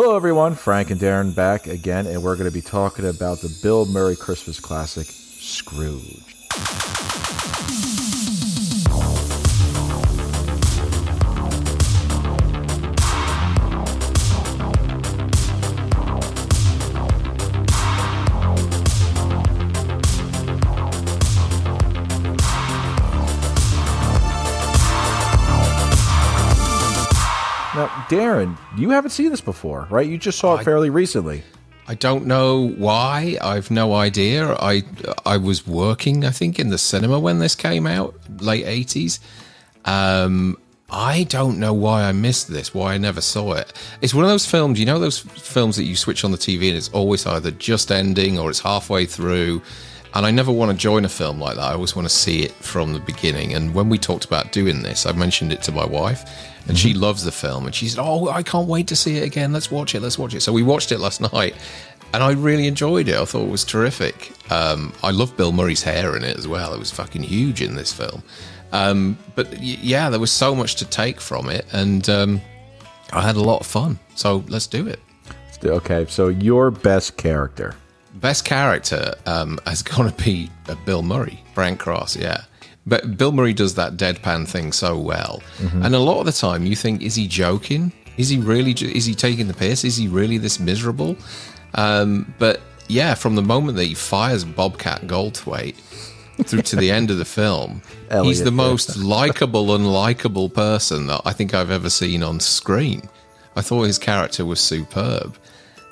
Hello, everyone. Frank and Darren back again, and we're going to be talking about the Bill Murray Christmas classic, Scrooged. Darren, you haven't seen this before, right? You just saw it fairly recently. I don't know why. I've no idea. I I was working, I think, in the cinema when this came out, late eighties. Um, I don't know why I missed this. Why I never saw it. It's one of those films. You know those films that you switch on the TV and it's always either just ending or it's halfway through. And I never want to join a film like that. I always want to see it from the beginning. And when we talked about doing this, I mentioned it to my wife, and she loves the film. And she said, "Oh, I can't wait to see it again. Let's watch it. Let's watch it." So we watched it last night, and I really enjoyed it. I thought it was terrific. Um, I love Bill Murray's hair in it as well. It was fucking huge in this film. Um, but y- yeah, there was so much to take from it, and um, I had a lot of fun. So let's do it. Okay, so your best character. Best character um, has got to be uh, Bill Murray, Frank Cross, yeah. But Bill Murray does that deadpan thing so well, and a lot of the time you think, is he joking? Is he really? Is he taking the piss? Is he really this miserable? Um, but yeah, from the moment that he fires Bobcat Goldthwait through to the end of the film, he's the most likable, unlikable person that I think I've ever seen on screen. I thought his character was superb.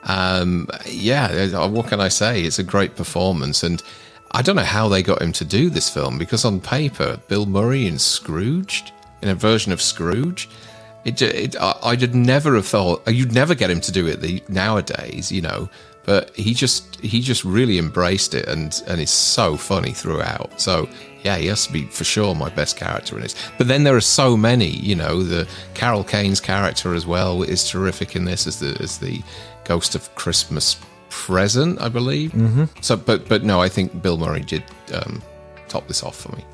Um, yeah, what can I say? It's a great performance, and I don't know how they got him to do this film because on paper, Bill Murray in Scrooged, in a version of Scrooge, it, it I, I'd never have thought uh, you'd never get him to do it the, nowadays, you know. But he just he just really embraced it, and and is so funny throughout. So yeah, he has to be for sure my best character in this. But then there are so many, you know, the Carol Kane's character as well is terrific in this as the as the Ghost of Christmas Present, I believe. Mm-hmm. So, but but no, I think Bill Murray did um, top this off for me.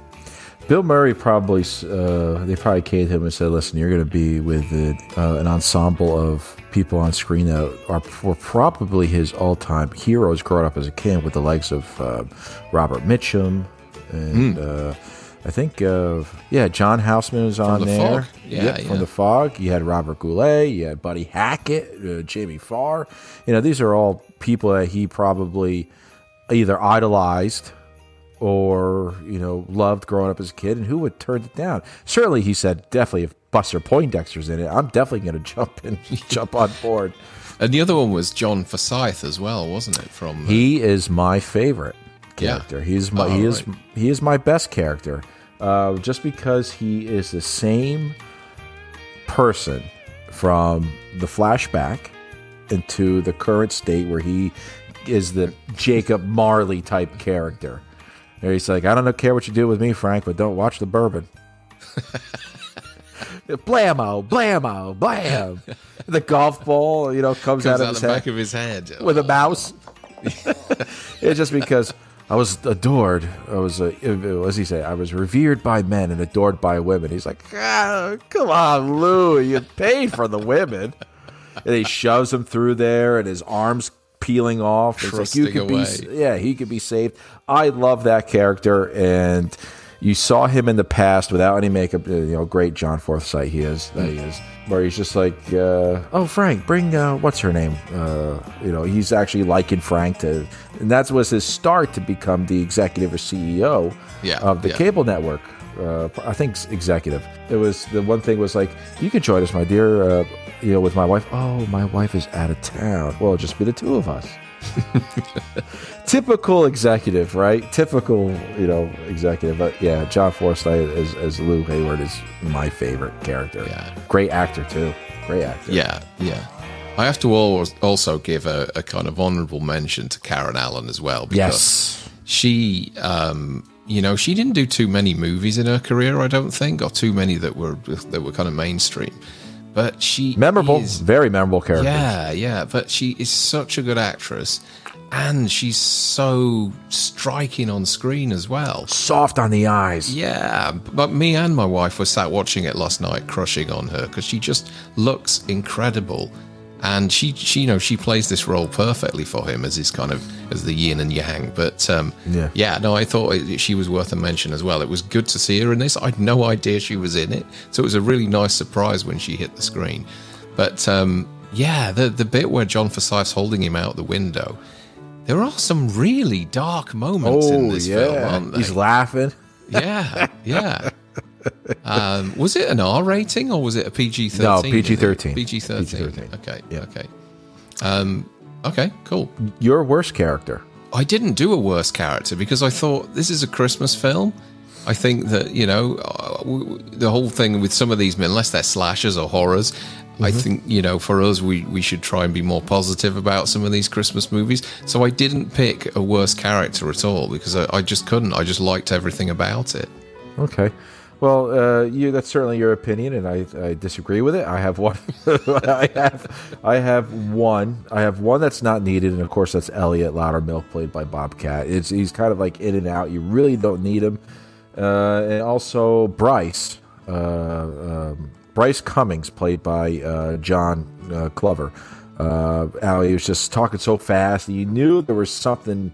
Bill Murray probably, uh, they probably came to him and said, listen, you're going to be with uh, an ensemble of people on screen that are were probably his all time heroes growing up as a kid with the likes of uh, Robert Mitchum and uh, I think, uh, yeah, John Houseman was on The there. Fog. Yeah, Yep, yeah. From The Fog. You had Robert Goulet, you had Buddy Hackett, uh, Jamie Farr. You know, these are all people that he probably either idolized or you know loved growing up as a kid and who would turn it down certainly he said definitely if buster poindexter's in it i'm definitely going to jump in jump on board And the other one was John Forsythe as well, wasn't it? From uh, he is my favorite Yeah. character he's my Oh, he is right. he is my best character uh, just because he is the same person from the flashback into the current state where he is the jacob marley type character Where he's like, I don't care what you do with me, Frank, but don't watch the bourbon. blammo, blammo, blam. The golf ball, you know, comes, comes out out, of his the head back of his head with a Oh. mouse. it's just because I was adored. I was, uh, what does he say? I was revered by men and adored by women. He's like, ah, come on, Lou, you paid for the women. And he shoves him through there, and his arms peeling off. It's like you could be, yeah, he could be saved. I love that character, and you saw him in the past without any makeup. uh, You know, great John Forsythe he is. That he is. Where he's just like, uh, oh Frank, bring uh, what's her name? Uh, you know, he's actually liking Frank to, and that was his start to become the executive or CEO Yeah, of the yeah. cable network. Uh, I think executive. It was the one thing was like, you could join us, my dear. Uh, you know, with my wife. Oh, my wife is out of town. Well, it'll just be the two of us. Typical executive, right? Typical, you know, executive. But yeah, John Forsythe as, as Lou Hayward is my favorite character. Yeah. Great actor too. Great actor. Yeah, yeah. I have to always also give a, a kind of honourable mention to Karen Allen as well. Because Yes. she, um, you know, she didn't do too many movies in her career. I don't think, or too many that were that were kind of mainstream. But she Memorable. is- Very memorable character. yeah, yeah. But she is such a good actress, and she's so striking on screen as well. Soft on the eyes. Yeah, but me and my wife were sat watching it last night, crushing on her because she just looks incredible. And she, she you know she plays this role perfectly for him as his kind of as the yin and yang. But um, Yeah. yeah, no, I thought it, she was worth a mention as well. It was good to see her in this. I had no idea she was in it, so it was a really nice surprise when she hit the screen. But um, yeah, the the bit where John Forsythe's holding him out the window, there are some really dark moments in Oh this film, aren't there? he's laughing. yeah, yeah. Um, was it an R rating or was it a PG thirteen? No, PG-13. PG thirteen. Okay, Yeah. okay, um, okay, cool. Your worst character. I didn't do a worse character because I thought this is a Christmas film. I think that you know uh, the whole thing with some of these, unless they're slashers or horrors. I think you know for us we we should try and be more positive about some of these Christmas movies. So I didn't pick a worse character at all because I, I just couldn't. I just liked everything about it. Okay. Well, uh, you that's certainly your opinion, and I, I disagree with it. I have one. I have I have one. I have one that's not needed, and of course that's Elliot Loudermilk, played by Bobcat. It's he's kind of like in and out. You really don't need him. Uh, and also Bryce, uh, um, Bryce Cummings, played by uh, John uh, Glover. Uh, how he was just talking so fast. You knew there was something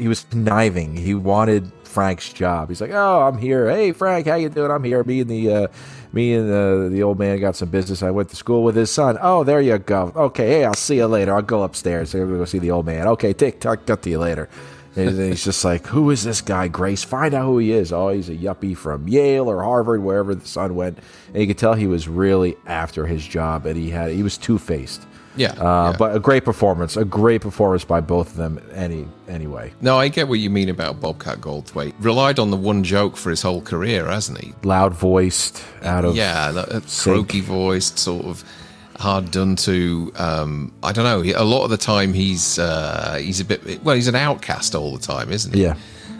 he was conniving. He wanted Frank's job. He's like, "Oh, I'm here. Hey, Frank, how you doing? I'm here. Me and the uh, me and uh, the old man got some business. I went to school with his son. Oh, there you go. Okay, hey, I'll see you later. I'll go upstairs. I'm gonna go see the old man. Okay, take talk, talk to you later." And he's just like, "Who is this guy, Grace? Find out who he is. Oh, he's a yuppie from Yale or Harvard, wherever the son went." And you could tell he was really after his job, and he had he was two faced. Yeah, Uh, yeah. But a great performance, a great performance by both of them. Any anyway, No, I get what you mean about Bobcat Goldthwait. Relied on the one joke for his whole career, hasn't he? loud voiced, out of Yeah, that, uh, croaky voiced, sort of hard done to. Um, I don't know. A lot of the time, he's uh, he's a bit. Well, he's an outcast all the time, isn't he? yeah,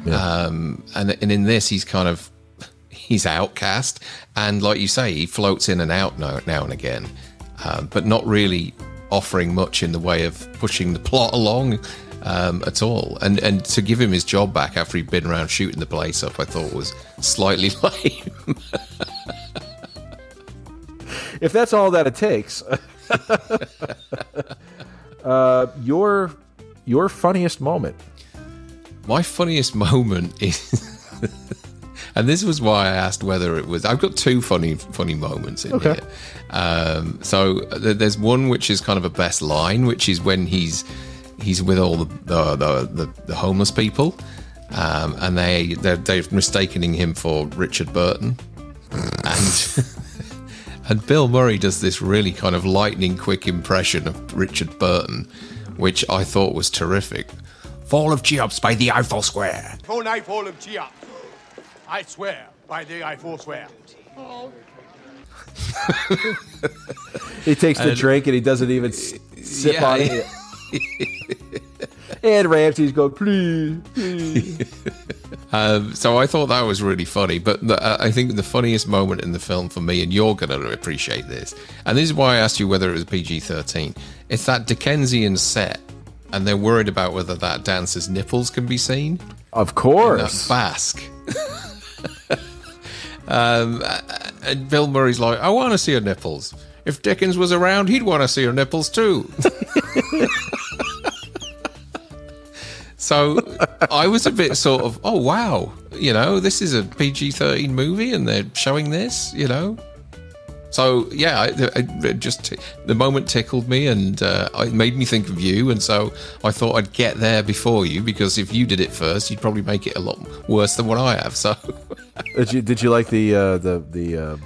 yeah. Um, and and in this, he's kind of he's outcast, and like you say, he floats in and out now, now and again, um, but not really offering much in the way of pushing the plot along um, at all. And and to give him his job back after he'd been around shooting the place up, I thought was slightly lame. if that's all that it takes. uh, your your funniest moment. My funniest moment is, and this was why I asked whether it was. I've got two funny funny moments in Okay. here. Um, so th- there's one which is kind of a best line, which is when he's he's with all the the the, the, the homeless people, um, and they they're, they're mistaking him for Richard Burton, and. And Bill Murray does this really kind of lightning quick impression of Richard Burton, which I thought was terrific. Fall of Cheops by the Eiffel Square. Tonight, fall of Chia. I swear by the I forswear. He takes the And- drink and he doesn't even s- sip Yeah. on it. and Ramsey's going, please, please. Um, so I thought that was really funny. But the, uh, I think the funniest moment in the film for me, and you're going to appreciate this, and this is why I asked you whether it was PG 13, it's that Dickensian set, and they're worried about whether that dancer's nipples can be seen. Of course, that course. Basque. Um, and Bill Murray's like, I want to see her nipples. If Dickens was around, he'd want to see her nipples too. so I was a bit sort of, oh wow, you know, this is a PG thirteen movie, and they're showing this, you know. So yeah, I, I, it just the moment tickled me, and uh, it made me think of you, and so I thought I'd get there before you because if you did it first, you'd probably make it a lot worse than what I have. So Did you, did you like the uh, the the uh,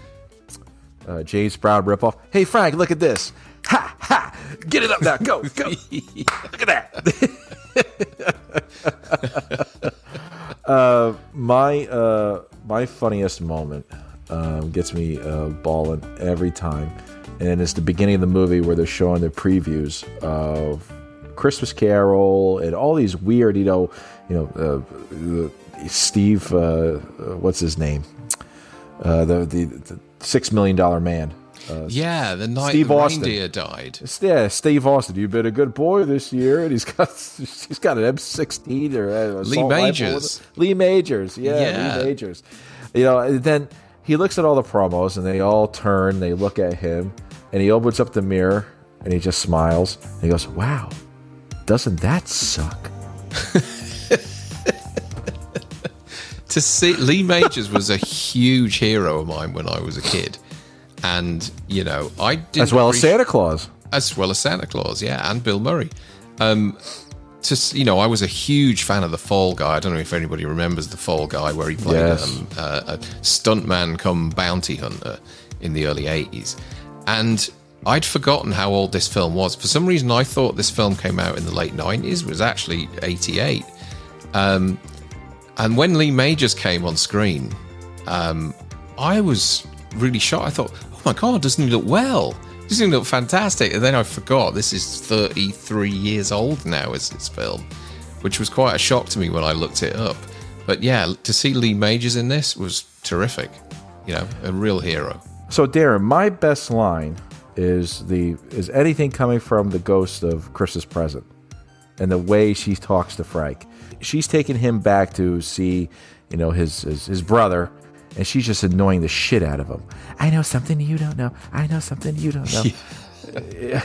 uh, James Brown ripoff? Hey, Frank, look at this. Ha, ha. Get it up now. Go, go. look at that. uh, my uh, my funniest moment um, gets me uh, balling every time, and it's the beginning of the movie where they're showing the previews of Christmas Carol and all these weird, you know, you know, uh, Steve, uh, uh, what's his name? Uh, the, the the six million dollar man. yeah, the night Steve the Austin. reindeer died. Yeah, Steve Austin. You've been a good boy this year, and he's got he's got an M sixteen or uh, Lee Majors. Lee Majors, yeah, Yeah. Lee Majors. You know, then he looks at all the promos, and they all turn. They look at him, and he opens up the mirror, And he just smiles. And he goes, Wow, doesn't that suck? to see Lee Majors was a huge hero of mine when I was a kid, and you know I did As well as Santa Claus. as well as Santa Claus, yeah, and Bill Murray. Um, to you know, I was a huge fan of the Fall Guy. I don't know if anybody remembers the Fall Guy, where he played Yes. um, uh, a stuntman come bounty hunter in the early '80s, and I'd forgotten how old this film was. For some reason, I thought this film came out in the late '90s. It was actually '88. Um, and when Lee Majors came on screen, um, I was really shocked. I thought, oh my God, doesn't he look well? Doesn't he look fantastic? And then I forgot this is 33 years old now as this film, which was quite a shock to me when I looked it up. But yeah, to see Lee Majors in this was terrific. You know, a real hero. So Darren, my best line is the is anything coming from the ghost of Chris's present and the way she talks to Frank. She's taking him back to see, you know, his his, his brother, and she's just annoying the shit out of him. I know something you don't know. I know something you don't know.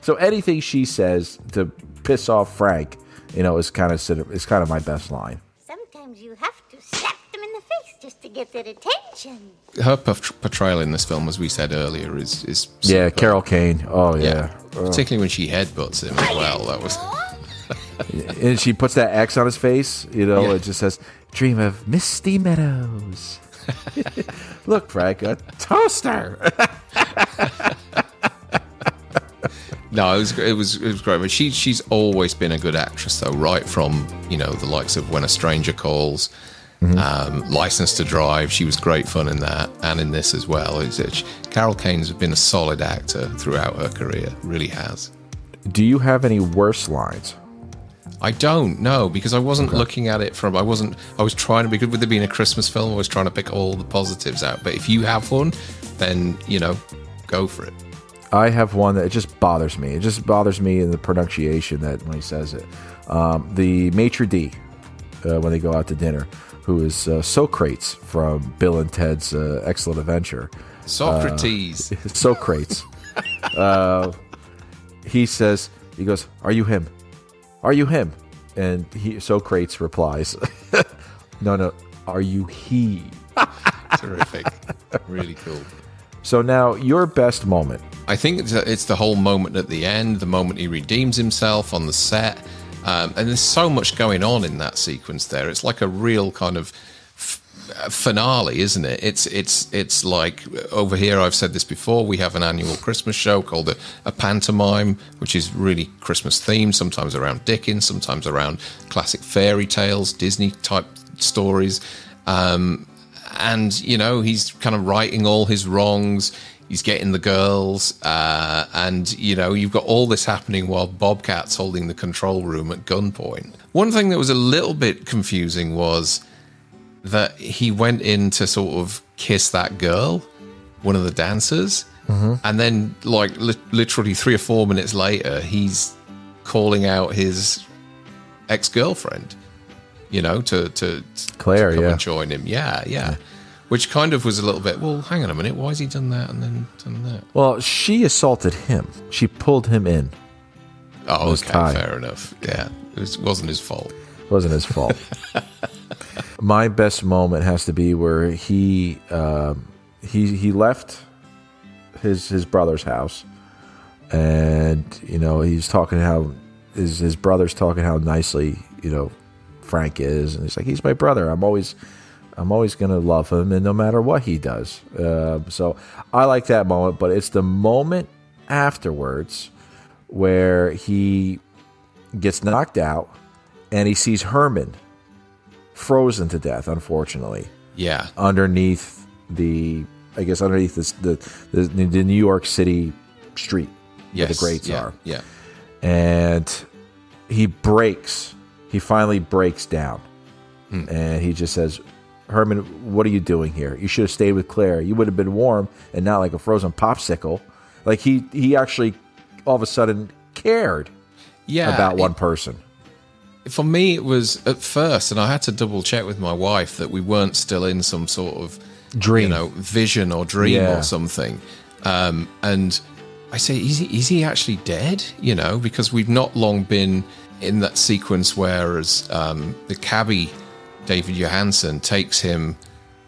so anything she says to piss off Frank, you know, is kind of is kind of my best line. Sometimes you have to slap them in the face just to get their attention. Her portrayal in this film, as we said earlier, is is Yeah. Carol Kane. Oh yeah. Yeah, oh. particularly when she headbutts him as well. That was and she puts that X on his face. You know, Yeah. it just says "Dream of Misty Meadows." Look, Frank, a toaster. No, it was it was it was great. But she she's always been a good actress, though, right from you know the likes of When a Stranger Calls, um, License to Drive. She was great fun in that, and in this as well. It's, it's, Carol Kane's been a solid actor throughout her career, really has. Do you have any worse lines? I don't know because I wasn't looking at it from. I wasn't. I was trying to be good with it being a Christmas film, I was trying to pick all the positives out. But if you have one, then you know, go for it. I have one that just bothers me. It just bothers me in the pronunciation that when he says it. Um, the maitre d, uh, when they go out to dinner, who is uh, Socrates from Bill and Ted's uh, Excellent Adventure. Socrates. Socrates. uh, he says, he goes, "Are you him? Are you him?" And he Socrates replies, "No, no. Are you he?" Terrific. Really cool. So now your best moment. I think it's, it's the whole moment at the end, the moment he redeems himself on the set. Um, and there's so much going on in that sequence there. It's like a real kind of finale, isn't it? It's it's it's like over here. I've said this before. We have an annual Christmas show called a, a pantomime, which is really Christmas themed. Sometimes around Dickens, sometimes around classic fairy tales, Disney type stories. Um, and you know he's kind of righting all his wrongs he's getting the girls uh, and you know you've got all this happening while bobcat's holding the control room at gunpoint one thing that was a little bit confusing was that he went in to sort of kiss that girl one of the dancers. Mm-hmm. And then like li- literally three or four minutes later he's calling out his ex-girlfriend you know to to, to Claire, come yeah. and join him. Yeah yeah. Which kind of was a little bit well hang on a minute why has he done that and then done that? Well, she assaulted him. She pulled him in. oh was okay fair enough. Yeah it was, wasn't his fault wasn't his fault. My best moment has to be where he um, he he left his his brother's house, and you know he's talking how his his brother's talking how nicely you know Frank is, and he's like he's my brother. I'm always I'm always gonna love him, and no matter what he does. Uh, so I like that moment, but it's the moment afterwards where he gets knocked out and he sees Herman frozen to death, unfortunately, yeah underneath the, I guess, underneath this, the, the the New York City street where yes the greats yeah, are, yeah and he breaks. He finally breaks down, Hmm. and he just says, "Herman, what are you doing here? You should have stayed with Claire. You would have been warm and not like a frozen popsicle." Like he he actually all of a sudden cared yeah about it- one person. For me it was at first and i had to double check with my wife that we weren't still in some sort of Dream. you know vision or dream Yeah. or something Um, and I say, is he, is he actually dead? You know, because we've not long been in that sequence where as um, the cabbie, David Johansen, takes him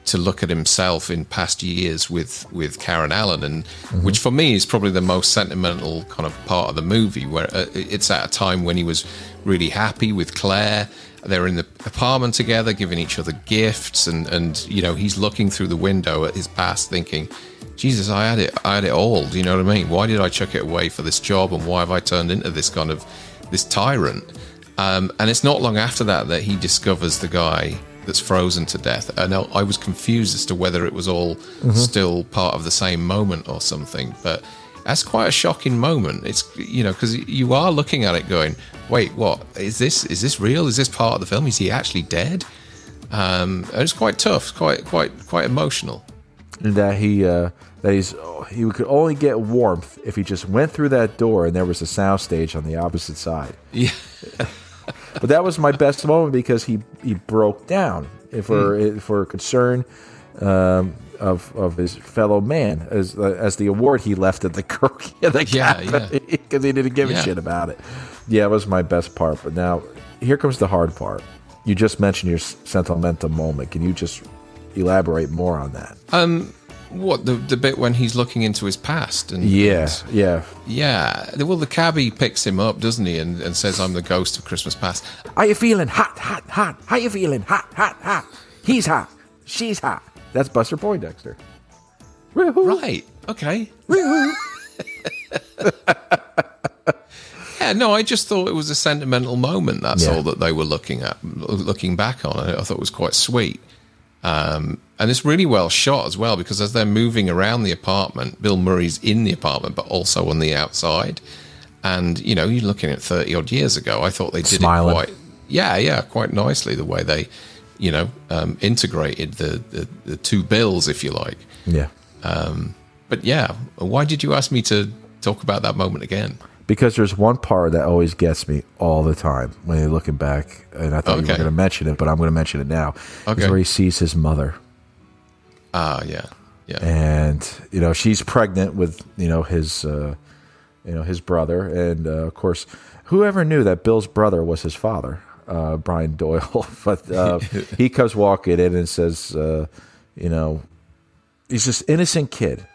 to look at himself in past years with with Karen Allen, and which for me is probably the most sentimental kind of part of the movie, where uh, it's at a time when he was really happy with Claire. They're in the apartment together, giving each other gifts, and and you know he's looking through the window at his past, thinking, "Jesus, I had it, I had it all." Do you know what I mean? Why did I chuck it away for this job, and why have I turned into this kind of this tyrant? Um, and it's not long after that that he discovers the guy that's frozen to death. And I I was confused as to whether it was all still part of the same moment or something. But that's quite a shocking moment. It's you know because you are looking at it going, wait, what is this? Is this real? Is this part of the film? Is he actually dead? Um, and it's quite tough, quite quite quite emotional. And that he uh, that he's he could only get warmth if he just went through that door and there was a soundstage on the opposite side. Yeah, But that was my best moment because he he broke down for for concern um, of of his fellow man as uh, as the award he left at the Kirk the Yeah, yeah. because he didn't give a shit about it. Yeah, it was my best part. But now here comes the hard part. You just mentioned your sentimental moment. Can you just elaborate more on that? What the the bit when he's looking into his past and Yeah, yeah. yeah. Well, the cabbie picks him up, doesn't he, and, and says, "I'm the ghost of Christmas past." How you feeling? Hot, hot, hot. How you feeling? Hot, hot, hot. He's hot. She's hot. That's Buster Poindexter. Woohoo. Right. Okay. yeah. No, I just thought it was a sentimental moment. That's Yeah. all that they were looking at, looking back on. I thought it was quite sweet. Um, and it's really well shot as well because as they're moving around the apartment, Bill Murray's in the apartment, but also on the outside. And you know, you're looking at thirty odd years ago. I thought they did Smiling. it quite, yeah, yeah, quite nicely. The way they, you know, um, integrated the, the the two bills, if you like. Yeah. But yeah, why did you ask me to talk about that moment again? Because there's one part that always gets me all the time when you're looking back, and I thought you were going to mention it, but I'm going to mention it now. Okay. Is where he sees his mother, Ah, yeah, yeah, and you know she's pregnant with you know his uh, you know his brother, and uh, of course, whoever knew that Bill's brother was his father, uh, Brian Doyle. but uh, he comes walking in and says, uh, you know, he's this innocent kid,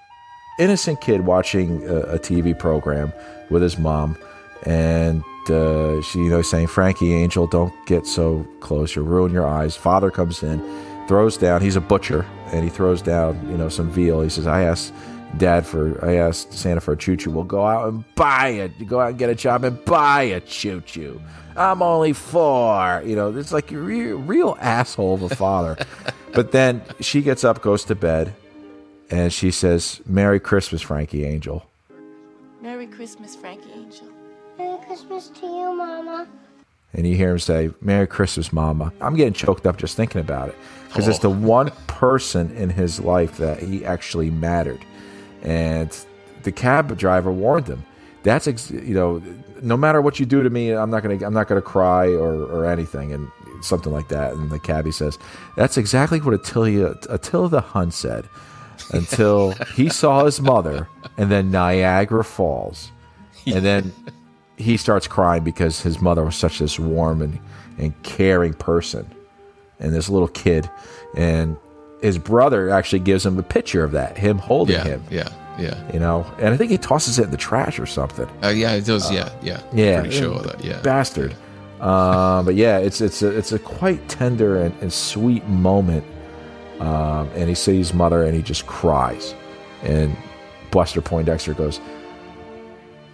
innocent kid watching a, a TV program with his mom, and uh, she, you know, saying, "Frankie Angel, don't get so close; you'll ruin your eyes." Father comes in, throws down. He's a butcher, and he throws down, you know, some veal. He says, "I asked." Dad for I asked Santa for a choo choo. We'll go out and buy it. You go out and get a job and buy a choo choo. I'm only four. You know, it's like a real, real asshole of a father. but then she gets up, goes to bed, and she says, "Merry Christmas, Frankie Angel." Merry Christmas, Frankie Angel. Merry Christmas to you, Mama. And you hear him say, "Merry Christmas, Mama." I'm getting choked up just thinking about it because it's the oh. one person in his life that he actually mattered, and the cab driver warned him. That's ex- you know, no matter what you do to me, I'm not gonna I'm not gonna cry or or anything, and something like that. And the cabbie says, "That's exactly what Attila Attila the Hun said." Until he saw his mother, and then Niagara Falls, and then he starts crying because his mother was such this warm and, and caring person and this little kid and his brother actually gives him a picture of that him holding yeah, him yeah, yeah. you know and i think he tosses it in the trash or something Uh, yeah, it does. yeah, yeah. yeah pretty sure that. Yeah, bastard um, but yeah it's it's a, it's a quite tender and, and sweet moment um, and he sees mother and he just cries. And buster poindexter goes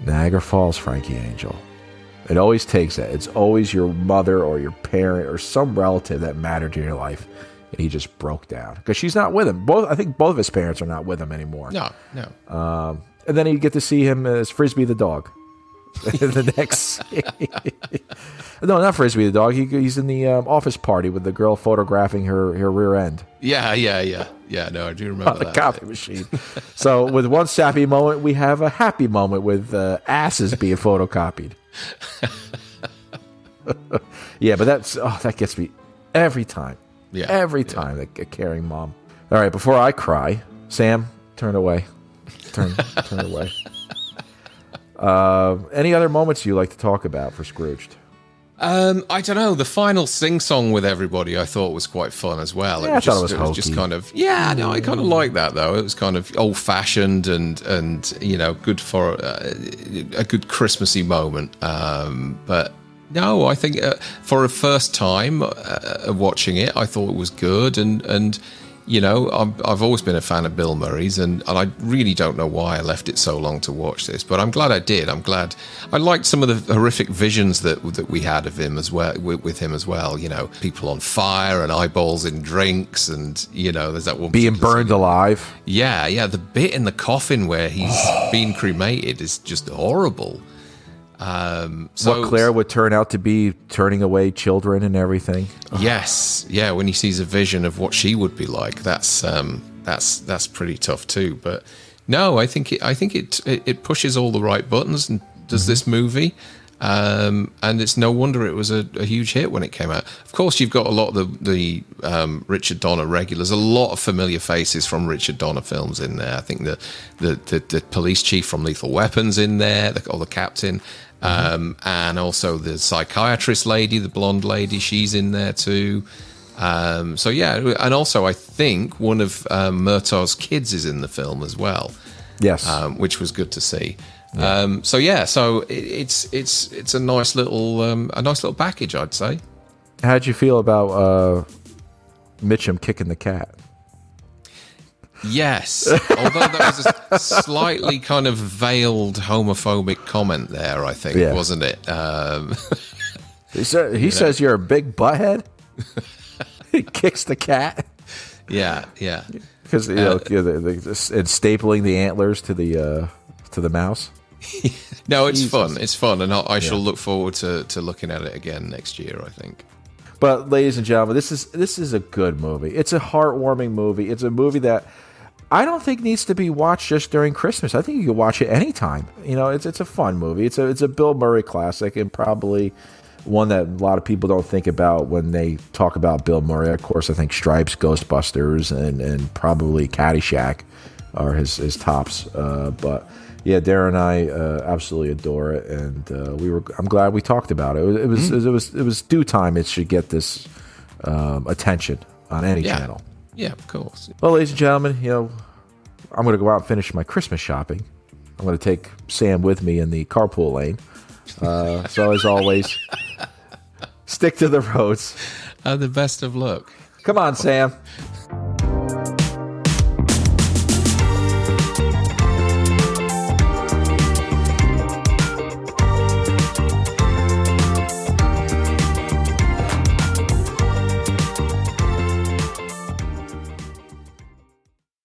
niagara falls frankie angel. It always takes that. It's always your mother or your parent or some relative that mattered in your life. And he just broke down. Because she's not with him. Both i think both of his parents are not with him anymore. No, no. and then you get to see him as Frisbee the dog. in the next, no, not Frisbee the dog. He, he's in the um, office party with the girl photographing her her rear end yeah, yeah, yeah, yeah. No, I do remember on the that. coffee machine. so, with one sappy moment, we have a happy moment with uh, asses being photocopied. yeah, but that's oh, that gets me every time. Yeah, every yeah. time. A, a caring mom. All right, before I cry, Sam, turn away. turn turn away. Uh, any other moments you like to talk about for Scrooged? Um, I don't know. The final sing song with everybody, I thought was quite fun as well. Yeah, I just, thought it was just kind of yeah. No, I kind of like that though. It was kind of old fashioned and and you know good for uh, a good Christmassy moment. Um, but no, I think uh, for a first time uh, watching it, I thought it was good and and. You know, I'm, I've always been a fan of Bill Murray's, and, and I really don't know why I left it so long to watch this, but I'm glad I did. I'm glad I liked some of the horrific visions that that we had of him as well, with, with him as well. You know, people on fire and eyeballs in drinks, and you know, there's that one Being burned scene- alive. Yeah, yeah. The bit in the coffin where he's being cremated is just horrible. Um, so what Claire would turn out to be turning away children and everything. Yes, yeah. When he sees a vision of what she would be like, that's um, that's that's pretty tough too. But no, I think it, I think it it pushes all the right buttons and does this movie. Um, and it's no wonder it was a, a huge hit when it came out. Of course, you've got a lot of the the um, Richard Donner regulars, a lot of familiar faces from Richard Donner films in there. I think the the, the, the police chief from Lethal Weapons in there, the, or the captain, um, and also the psychiatrist lady, the blonde lady, she's in there too. Um, so yeah, and also I think one of um, Murtaugh's kids is in the film as well Yes. um, which was good to see. Um, so yeah, so it, it's it's it's a nice little um, a nice little package, I'd say. How'd you feel about uh, Mitchum kicking the cat? Yes, although there was a slightly kind of veiled homophobic comment there, I think, Yeah. wasn't it? Um, He, sa- he says you're a big butthead. he kicks the cat yeah, yeah, because you know the, the, the, and stapling the antlers to the uh, to the mouse. No, it's fun. It's fun, and I, I shall look forward to, to looking at it again next year. I think. But ladies and gentlemen, this is this is a good movie. It's a heartwarming movie. It's a movie that I don't think needs to be watched just during Christmas. I think you can watch it anytime. You know, it's it's a fun movie. It's a it's a Bill Murray classic and probably one that a lot of people don't think about when they talk about Bill Murray. Of course, I think Stripes, Ghostbusters, and and probably Caddyshack are his his tops. Uh, but yeah, Darren and I uh, absolutely adore it, and uh, we were. I'm glad we talked about it. It was it was it was, it was due time. It should get this um, attention on any Yeah. channel. Yeah, of course. Well, ladies and gentlemen, you know, I'm going to go out and finish my Christmas shopping. I'm going to take Sam with me in the carpool lane. Uh, so, as always, stick to the roads. And the best of luck. Come on, Sam.